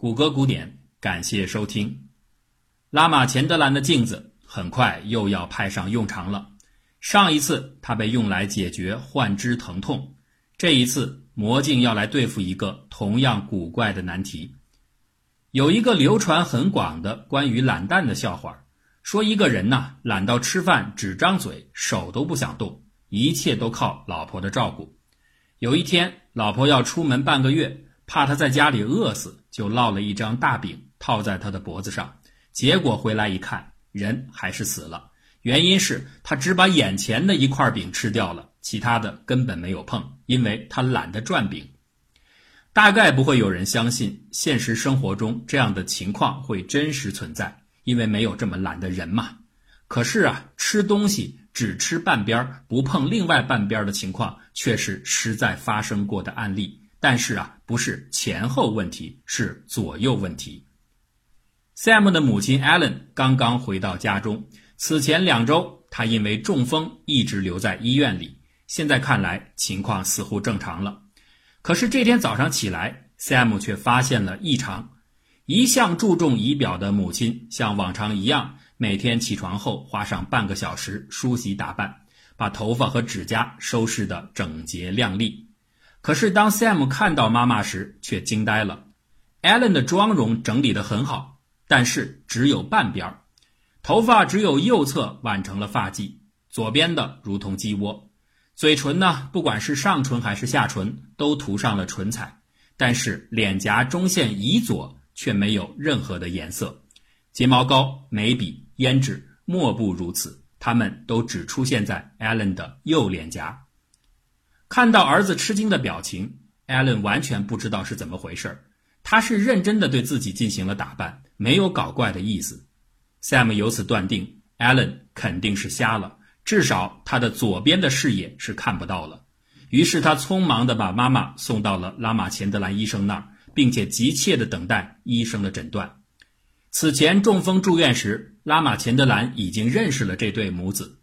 谷歌古典，感谢收听。拉玛钱德兰的镜子很快又要派上用场了。上一次它被用来解决幻肢疼痛，这一次魔镜要来对付一个同样古怪的难题。有一个流传很广的关于懒蛋的笑话，说一个人呐懒到吃饭只张嘴，手都不想动，一切都靠老婆的照顾。有一天，老婆要出门半个月。怕他在家里饿死，就烙了一张大饼套在他的脖子上。结果回来一看，人还是死了。原因是他只把眼前的一块饼吃掉了，其他的根本没有碰，因为他懒得转饼。大概不会有人相信现实生活中这样的情况会真实存在，因为没有这么懒的人嘛。可是啊，吃东西只吃半边不碰另外半边的情况，却是实在发生过的案例。但是啊，不是前后问题，是左右问题。Sam 的母亲 Ellen 刚刚回到家中，此前两周她因为中风一直留在医院里，现在看来情况似乎正常了。可是这天早上起来，Sam 却发现了异常。一向注重仪表的母亲，像往常一样，每天起床后花上半个小时梳洗打扮，把头发和指甲收拾得整洁亮丽。可是当 Sam 看到妈妈时，却惊呆了。Allen 的妆容整理得很好，但是只有半边儿，头发只有右侧挽成了发髻，左边的如同鸡窝。嘴唇呢，不管是上唇还是下唇，都涂上了唇彩，但是脸颊中线以左却没有任何的颜色。睫毛膏、眉笔、胭脂，莫不如此，它们都只出现在 Allen 的右脸颊。看到儿子吃惊的表情，艾伦完全不知道是怎么回事他是认真的对自己进行了打扮，没有搞怪的意思。Sam 由此断定，艾伦肯定是瞎了，至少他的左边的视野是看不到了。于是他匆忙地把妈妈送到了拉玛钱德兰医生那儿，并且急切地等待医生的诊断。此前中风住院时，拉玛钱德兰已经认识了这对母子。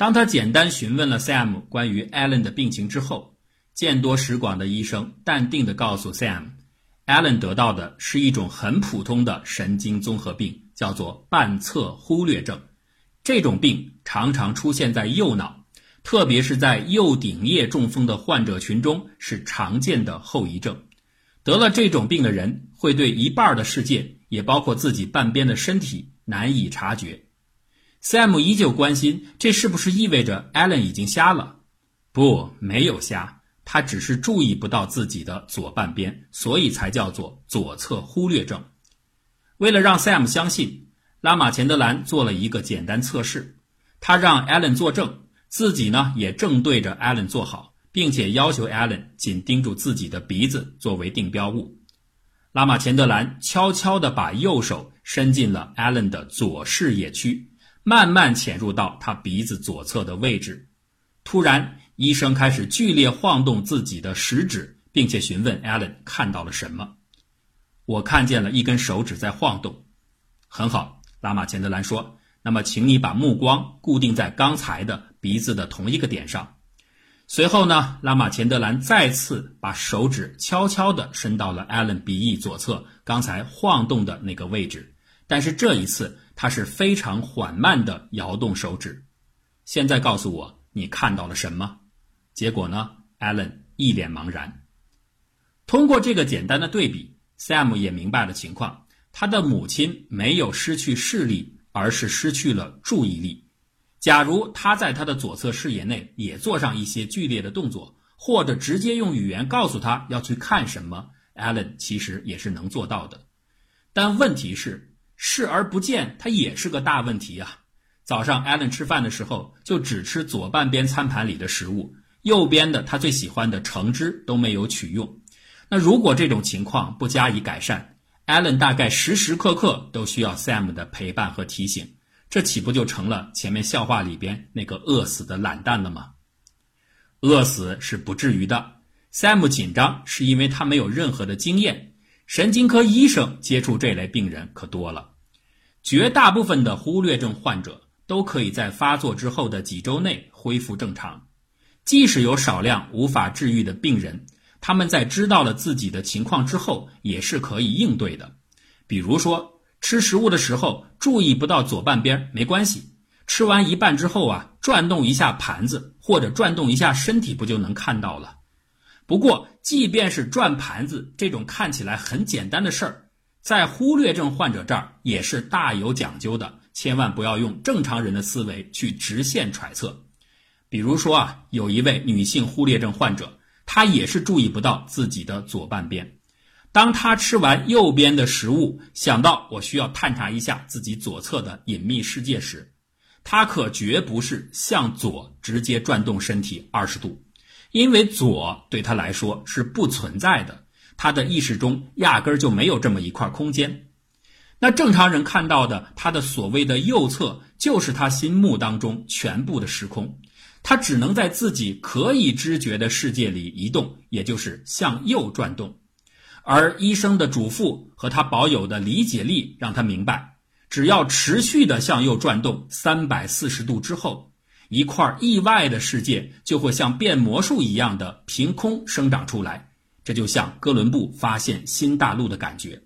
当他简单询问了 Sam 关于 Allen 的病情之后，见多识广的医生淡定地告诉 Sam，Allen 得到的是一种很普通的神经综合病，叫做半侧忽略症。这种病常常出现在右脑，特别是在右顶叶中风的患者群中是常见的后遗症。得了这种病的人会对一半的世界，也包括自己半边的身体难以察觉。Sam 依旧关心，这是不是意味着 Allen 已经瞎了？不，没有瞎，他只是注意不到自己的左半边，所以才叫做左侧忽略症。为了让 Sam 相信，拉玛钱德兰做了一个简单测试，他让 Allen 作证，自己呢也正对着 Allen 坐好，并且要求 Allen 紧盯住自己的鼻子作为定标物。拉玛钱德兰悄悄地把右手伸进了 Allen 的左视野区。慢慢潜入到他鼻子左侧的位置，突然，医生开始剧烈晃动自己的食指，并且询问 Allen 看到了什么。我看见了一根手指在晃动。很好，拉玛钱德兰说。那么，请你把目光固定在刚才的鼻子的同一个点上。随后呢，拉玛钱德兰再次把手指悄悄地伸到了 Allen 鼻翼左侧刚才晃动的那个位置，但是这一次。他是非常缓慢地摇动手指。现在告诉我，你看到了什么？结果呢？Allen 一脸茫然。通过这个简单的对比，Sam 也明白了情况。他的母亲没有失去视力，而是失去了注意力。假如他在他的左侧视野内也做上一些剧烈的动作，或者直接用语言告诉他要去看什么，Allen 其实也是能做到的。但问题是。视而不见，它也是个大问题啊！早上，Allen 吃饭的时候，就只吃左半边餐盘里的食物，右边的他最喜欢的橙汁都没有取用。那如果这种情况不加以改善，，Allen 大概时时刻刻都需要 Sam 的陪伴和提醒，这岂不就成了前面笑话里边那个饿死的懒蛋了吗？饿死是不至于的，Sam 紧张是因为他没有任何的经验。神经科医生接触这类病人可多了，绝大部分的忽略症患者都可以在发作之后的几周内恢复正常。即使有少量无法治愈的病人，他们在知道了自己的情况之后，也是可以应对的。比如说，吃食物的时候注意不到左半边没关系，吃完一半之后啊，转动一下盘子或者转动一下身体，不就能看到了？不过，即便是转盘子这种看起来很简单的事儿，在忽略症患者这儿也是大有讲究的，千万不要用正常人的思维去直线揣测。比如说啊，有一位女性忽略症患者，她也是注意不到自己的左半边。当她吃完右边的食物，想到我需要探查一下自己左侧的隐秘世界时，她可绝不是向左直接转动身体二十度，因为左对她来说是不存在的，他的意识中压根儿就没有这么一块空间。那正常人看到的，他的所谓的右侧，就是他心目当中全部的时空。他只能在自己可以知觉的世界里移动，也就是向右转动。而医生的嘱咐和他保有的理解力让他明白，只要持续的向右转动三百四十度之后，一块意外的世界就会像变魔术一样的凭空生长出来。这就像哥伦布发现新大陆的感觉。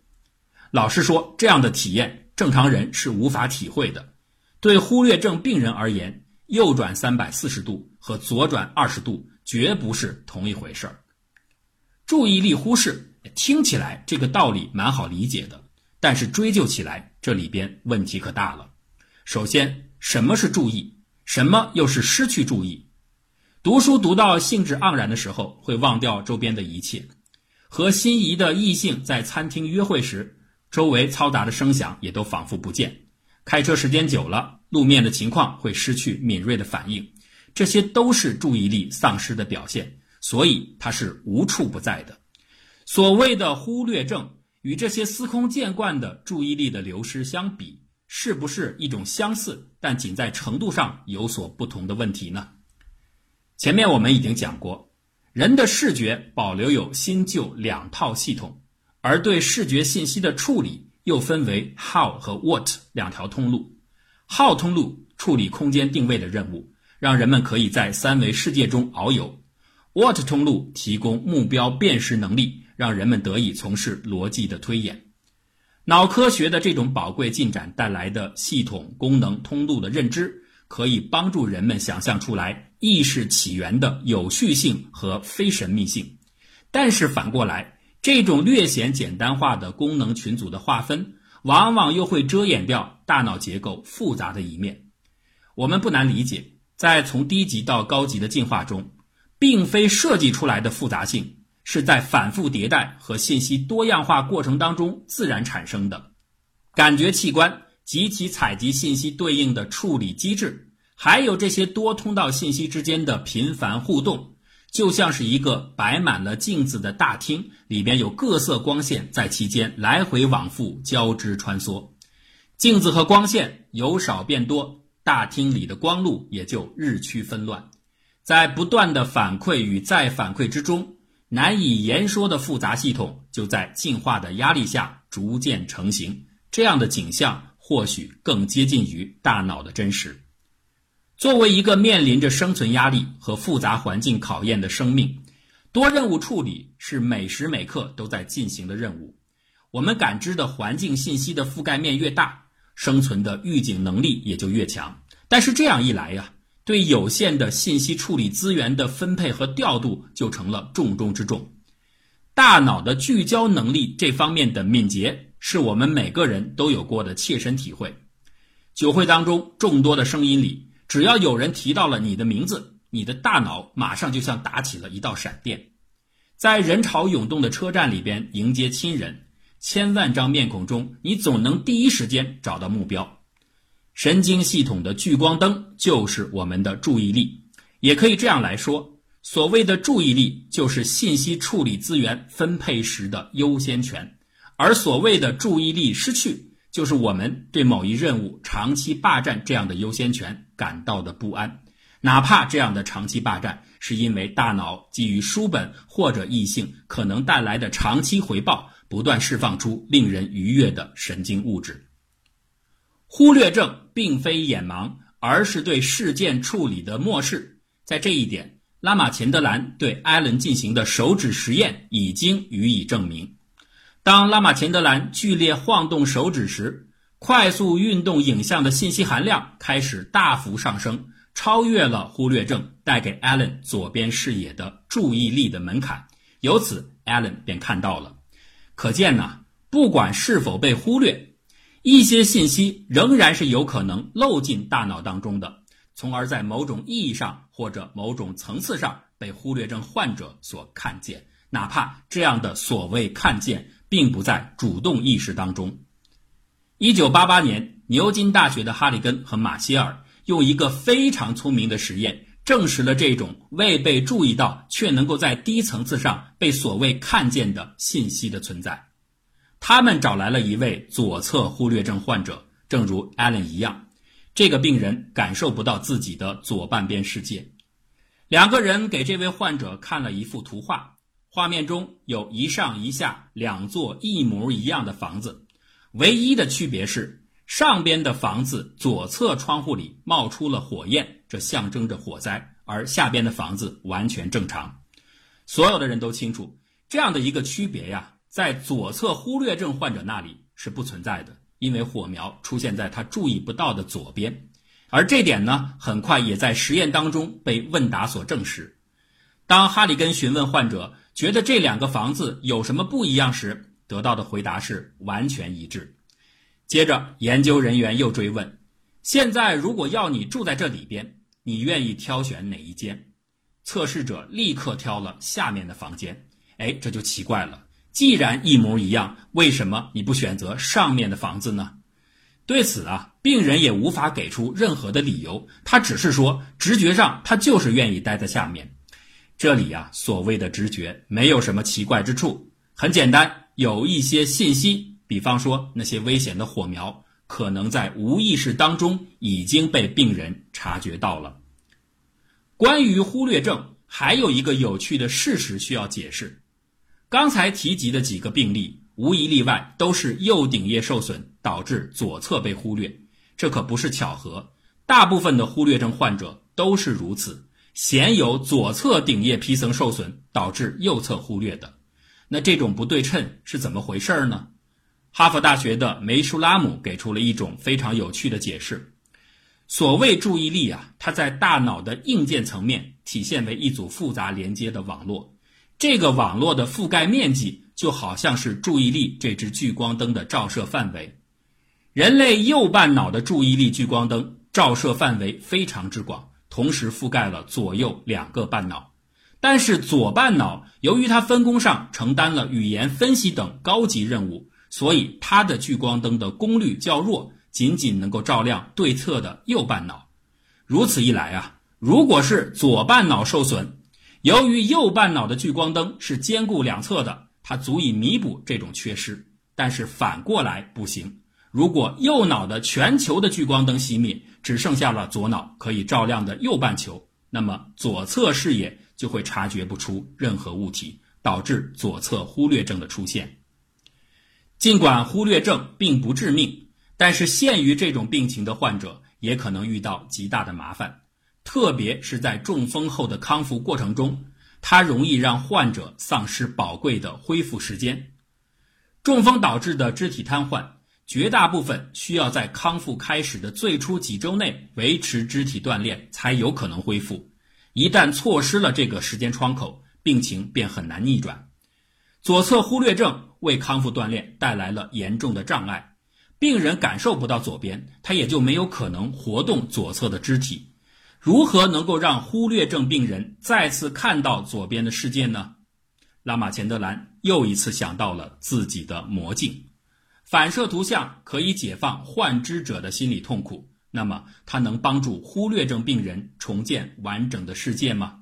老实说，这样的体验正常人是无法体会的。对忽略症病人而言，右转三百四十度和左转二十度绝不是同一回事儿。注意力忽视听起来这个道理蛮好理解的，但是追究起来这里边问题可大了。首先，什么是注意？什么又是失去注意？读书读到兴致盎然的时候，会忘掉周边的一切；和心仪的异性在餐厅约会时，周围嘈杂的声响也都仿佛不见。开车时间久了，路面的情况会失去敏锐的反应，这些都是注意力丧失的表现，所以它是无处不在的。所谓的忽略症与这些司空见惯的注意力的流失相比，是不是一种相似但仅在程度上有所不同的问题呢？前面我们已经讲过，人的视觉保留有新旧两套系统，而对视觉信息的处理。又分为 how 和 what 两条通路。how 通路处理空间定位的任务，让人们可以在三维世界中遨游；what 通路提供目标辨识能力，让人们得以从事逻辑的推演。脑科学的这种宝贵进展带来的系统功能通路的认知，可以帮助人们想象出来意识起源的有序性和非神秘性。但是反过来，这种略显简单化的功能群组的划分，往往又会遮掩掉大脑结构复杂的一面。我们不难理解，在从低级到高级的进化中，并非设计出来的复杂性，是在反复迭代和信息多样化过程当中自然产生的。感觉器官及其采集信息对应的处理机制，还有这些多通道信息之间的频繁互动。就像是一个摆满了镜子的大厅，里边有各色光线在其间来回往复交织穿梭，镜子和光线由少变多，大厅里的光路也就日趋纷乱。在不断的反馈与再反馈之中，难以言说的复杂系统就在进化的压力下逐渐成型。这样的景象或许更接近于大脑的真实。作为一个面临着生存压力和复杂环境考验的生命，多任务处理是每时每刻都在进行的任务。我们感知的环境信息的覆盖面越大，生存的预警能力也就越强。但是这样一来呀，对有限的信息处理资源的分配和调度就成了重中之重。大脑的聚焦能力这方面的敏捷，是我们每个人都有过的切身体会。酒会当中众多的声音里。只要有人提到了你的名字，你的大脑马上就像打起了一道闪电。在人潮涌动的车站里边迎接亲人，千万张面孔中，你总能第一时间找到目标。神经系统的聚光灯就是我们的注意力，也可以这样来说，所谓的注意力就是信息处理资源分配时的优先权，而所谓的注意力失去。就是我们对某一任务长期霸占这样的优先权感到的不安，哪怕这样的长期霸占是因为大脑基于书本或者异性可能带来的长期回报，不断释放出令人愉悦的神经物质。忽略症并非眼盲，而是对事件处理的漠视。在这一点，拉玛钱德兰对艾伦进行的手指实验已经予以证明。当拉玛钱德兰剧烈晃动手指时，快速运动影像的信息含量开始大幅上升，超越了忽略症带给艾伦左边视野的注意力的门槛。由此，艾伦便看到了。可见呢，不管是否被忽略，一些信息仍然是有可能漏进大脑当中的。从而在某种意义上或者某种层次上被忽略症患者所看见，哪怕这样的所谓看见并不在主动意识当中。一九八八年，牛津大学的哈里根和马歇尔用一个非常聪明的实验，证实了这种未被注意到却能够在低层次上被所谓看见的信息的存在。他们找来了一位左侧忽略症患者，正如艾伦一样。这个病人感受不到自己的左半边世界。两个人给这位患者看了一幅图画，画面中有一上一下两座一模一样的房子，唯一的区别是上边的房子左侧窗户里冒出了火焰，这象征着火灾，而下边的房子完全正常。所有的人都清楚，这样的一个区别呀，在左侧忽略症患者那里是不存在的。因为火苗出现在他注意不到的左边，而这点呢，很快也在实验当中被问答所证实。当哈里根询问患者觉得这两个房子有什么不一样时，得到的回答是完全一致。接着，研究人员又追问：“现在如果要你住在这里边，你愿意挑选哪一间？”测试者立刻挑了下面的房间。哎，这就奇怪了。既然一模一样，为什么你不选择上面的房子呢？对此啊，病人也无法给出任何的理由，他只是说直觉上他就是愿意待在下面。这里呀，所谓的直觉没有什么奇怪之处，很简单，有一些信息，比方说那些危险的火苗，可能在无意识当中已经被病人察觉到了。关于忽略症，还有一个有趣的事实需要解释。刚才提及的几个病例，无一例外都是右顶叶受损导致左侧被忽略，这可不是巧合。大部分的忽略症患者都是如此，鲜有左侧顶叶皮层受损导致右侧忽略的。那这种不对称是怎么回事呢？哈佛大学的梅舒拉姆给出了一种非常有趣的解释：所谓注意力啊，它在大脑的硬件层面体现为一组复杂连接的网络。这个网络的覆盖面积就好像是注意力这只聚光灯的照射范围。人类右半脑的注意力聚光灯照射范围非常之广，同时覆盖了左右两个半脑。但是左半脑由于它分工上承担了语言分析等高级任务，所以它的聚光灯的功率较弱，仅仅能够照亮对侧的右半脑。如此一来啊，如果是左半脑受损，由于右半脑的聚光灯是兼顾两侧的，它足以弥补这种缺失。但是反过来不行，如果右脑的全球的聚光灯熄灭，只剩下了左脑可以照亮的右半球，那么左侧视野就会察觉不出任何物体，导致左侧忽略症的出现。尽管忽略症并不致命，但是限于这种病情的患者也可能遇到极大的麻烦。特别是在中风后的康复过程中，它容易让患者丧失宝贵的恢复时间。中风导致的肢体瘫痪，绝大部分需要在康复开始的最初几周内维持肢体锻炼才有可能恢复。一旦错失了这个时间窗口，病情便很难逆转。左侧忽略症为康复锻炼带来了严重的障碍，病人感受不到左边，他也就没有可能活动左侧的肢体。如何能够让忽略症病人再次看到左边的世界呢？拉玛钱德兰又一次想到了自己的魔镜，反射图像可以解放幻知者的心理痛苦。那么，它能帮助忽略症病人重建完整的世界吗？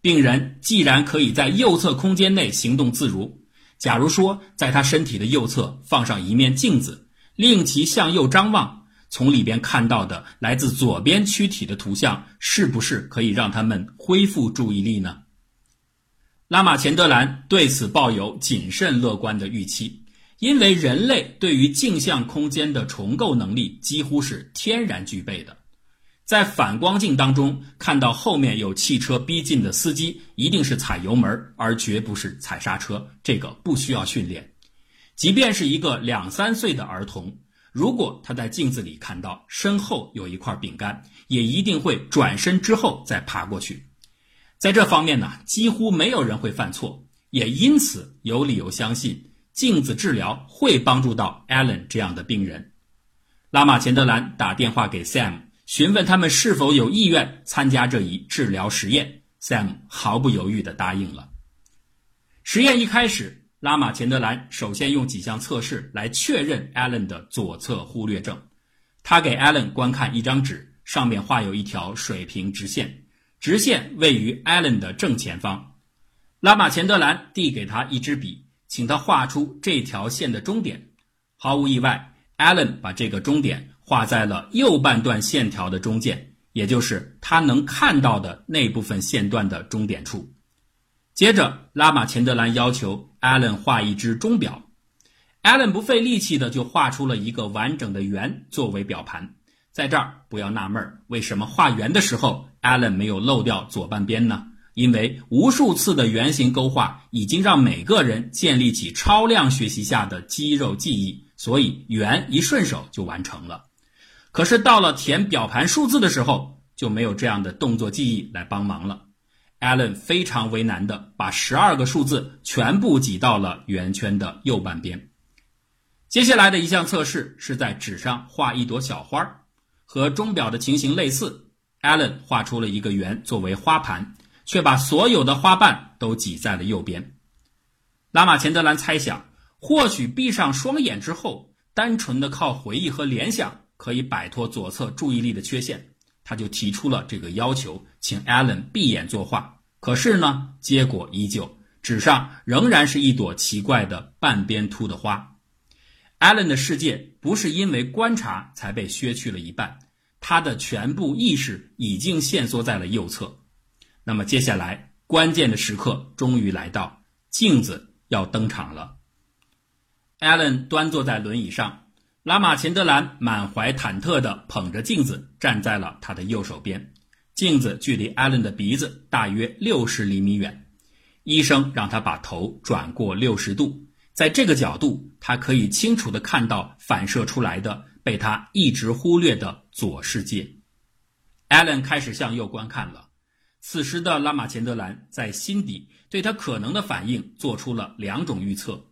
病人既然可以在右侧空间内行动自如，假如说在他身体的右侧放上一面镜子，令其向右张望。从里边看到的来自左边躯体的图像，是不是可以让他们恢复注意力呢？拉玛钱德兰对此抱有谨慎乐观的预期，因为人类对于镜像空间的重构能力几乎是天然具备的。在反光镜当中看到后面有汽车逼近的司机，一定是踩油门，而绝不是踩刹车。这个不需要训练。即便是一个两三岁的儿童，如果他在镜子里看到身后有一块饼干，也一定会转身之后再爬过去。在这方面呢，几乎没有人会犯错，也因此有理由相信镜子治疗会帮助到 Allen 这样的病人。拉马钱德兰打电话给 Sam。询问他们是否有意愿参加这一治疗实验，Sam 毫不犹豫地答应了。实验一开始，拉马钱德兰首先用几项测试来确认 Allen 的左侧忽略症。他给 Allen 观看一张纸，上面画有一条水平直线，直线位于 Allen 的正前方。拉马钱德兰递给他一支笔，请他画出这条线的终点。毫无意外，Allen 把这个终点。画在了右半段线条的中间，也就是他能看到的那部分线段的终点处。接着，拉马钱德兰要求 Allen 画一只钟表。Allen 不费力气的就画出了一个完整的圆作为表盘。在这儿不要纳闷，为什么画圆的时候 Allen 没有漏掉左半边呢？因为无数次的圆形勾画已经让每个人建立起超量学习下的肌肉记忆，所以圆一顺手就完成了。可是到了填表盘数字的时候，就没有这样的动作记忆来帮忙了。Allen 非常为难的把十二个数字全部挤到了圆圈的右半边。接下来的一项测试是在纸上画一朵小花，和钟表的情形类似。Allen 画出了一个圆作为花盘，却把所有的花瓣都挤在了右边。拉马钱德兰猜想，或许闭上双眼之后，单纯的靠回忆和联想。可以摆脱左侧注意力的缺陷，他就提出了这个要求，请 Allen 闭眼作画。可是呢，结果依旧，纸上仍然是一朵奇怪的半边秃的花。Allen 的世界不是因为观察才被削去了一半，他的全部意识已经限缩在了右侧。那么接下来关键的时刻终于来到，镜子要登场了。Allen 端坐在轮椅上。拉马钱德兰满怀忐忑地捧着镜子站在了他的右手边，镜子距离艾伦的鼻子大约六十厘米远。医生让他把头转过六十度，在这个角度，他可以清楚地看到反射出来的被他一直忽略的左世界。艾伦开始向右观看了。此时的拉马钱德兰在心底对他可能的反应做出了两种预测：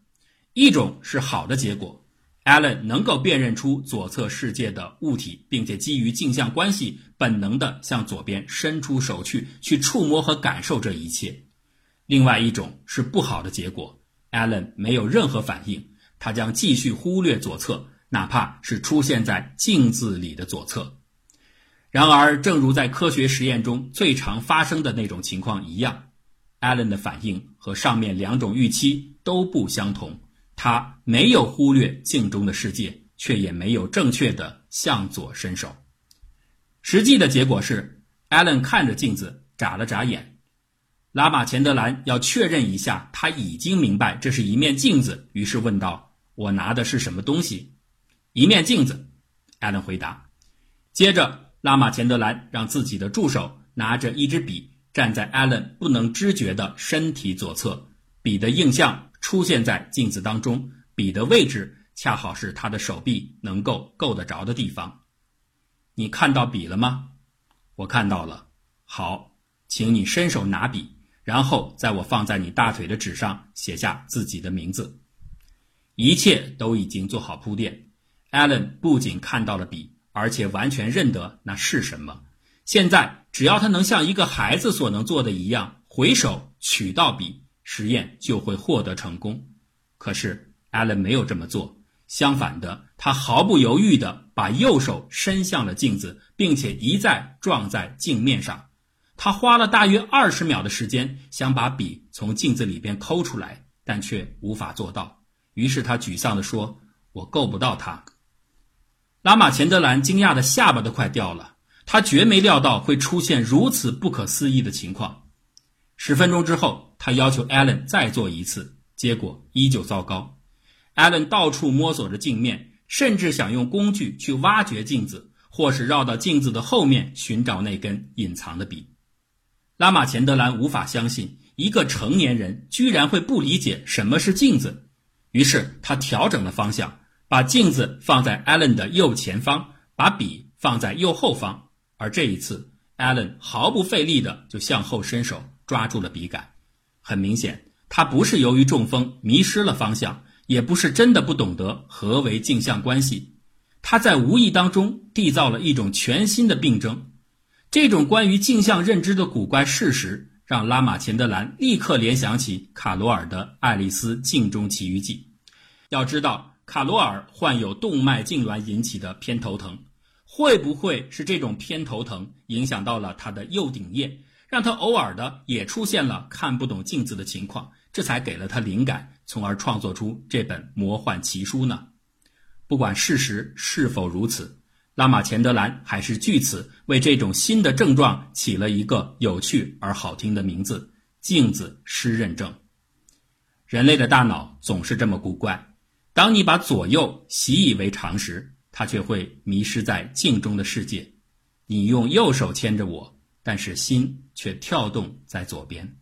一种是好的结果。Allen 能够辨认出左侧世界的物体，并且基于镜像关系，本能地向左边伸出手去，去触摸和感受这一切。另外一种是不好的结果，Allen 没有任何反应，他将继续忽略左侧，哪怕是出现在镜子里的左侧。然而，正如在科学实验中最常发生的那种情况一样，Allen 的反应和上面两种预期都不相同。他没有忽略镜中的世界，却也没有正确的向左伸手。实际的结果是，艾伦看着镜子，眨了眨眼。拉马钱德兰要确认一下，他已经明白这是一面镜子，于是问道：“我拿的是什么东西？”“一面镜子。”艾伦回答。接着，拉马钱德兰让自己的助手拿着一支笔，站在艾伦不能知觉的身体左侧，笔的映像。出现在镜子当中，笔的位置恰好是他的手臂能够够得着的地方。你看到笔了吗？我看到了。好，请你伸手拿笔，然后在我放在你大腿的纸上写下自己的名字。一切都已经做好铺垫。艾伦不仅看到了笔，而且完全认得那是什么。现在，只要他能像一个孩子所能做的一样，回手取到笔。实验就会获得成功，可是艾伦没有这么做。相反的，他毫不犹豫地把右手伸向了镜子，并且一再撞在镜面上。他花了大约二十秒的时间，想把笔从镜子里边抠出来，但却无法做到。于是他沮丧地说：“我够不到它。”拉马钱德兰惊讶的下巴都快掉了，他绝没料到会出现如此不可思议的情况。十分钟之后，他要求艾伦再做一次，结果依旧糟糕。艾伦到处摸索着镜面，甚至想用工具去挖掘镜子，或是绕到镜子的后面寻找那根隐藏的笔。拉玛钱德兰无法相信一个成年人居然会不理解什么是镜子，于是他调整了方向，把镜子放在艾伦的右前方，把笔放在右后方。而这一次，艾伦毫不费力地就向后伸手抓住了笔杆。很明显，他不是由于中风迷失了方向，也不是真的不懂得何为镜像关系。他在无意当中缔造了一种全新的病症。这种关于镜像认知的古怪事实，让拉玛钱德兰立刻联想起卡罗尔的《爱丽丝镜中奇遇记》。要知道，卡罗尔患有动脉痉挛引起的偏头疼，会不会是这种偏头疼影响到了他的右顶叶，让他偶尔的也出现了看不懂镜子的情况？这才给了他灵感，从而创作出这本魔幻奇书呢？不管事实是否如此。拉玛钱德兰还是据此为这种新的症状起了一个有趣而好听的名字——镜子失认症。人类的大脑总是这么古怪，当你把左右习以为常时，他却会迷失在镜中的世界。你用右手牵着我，但是心却跳动在左边。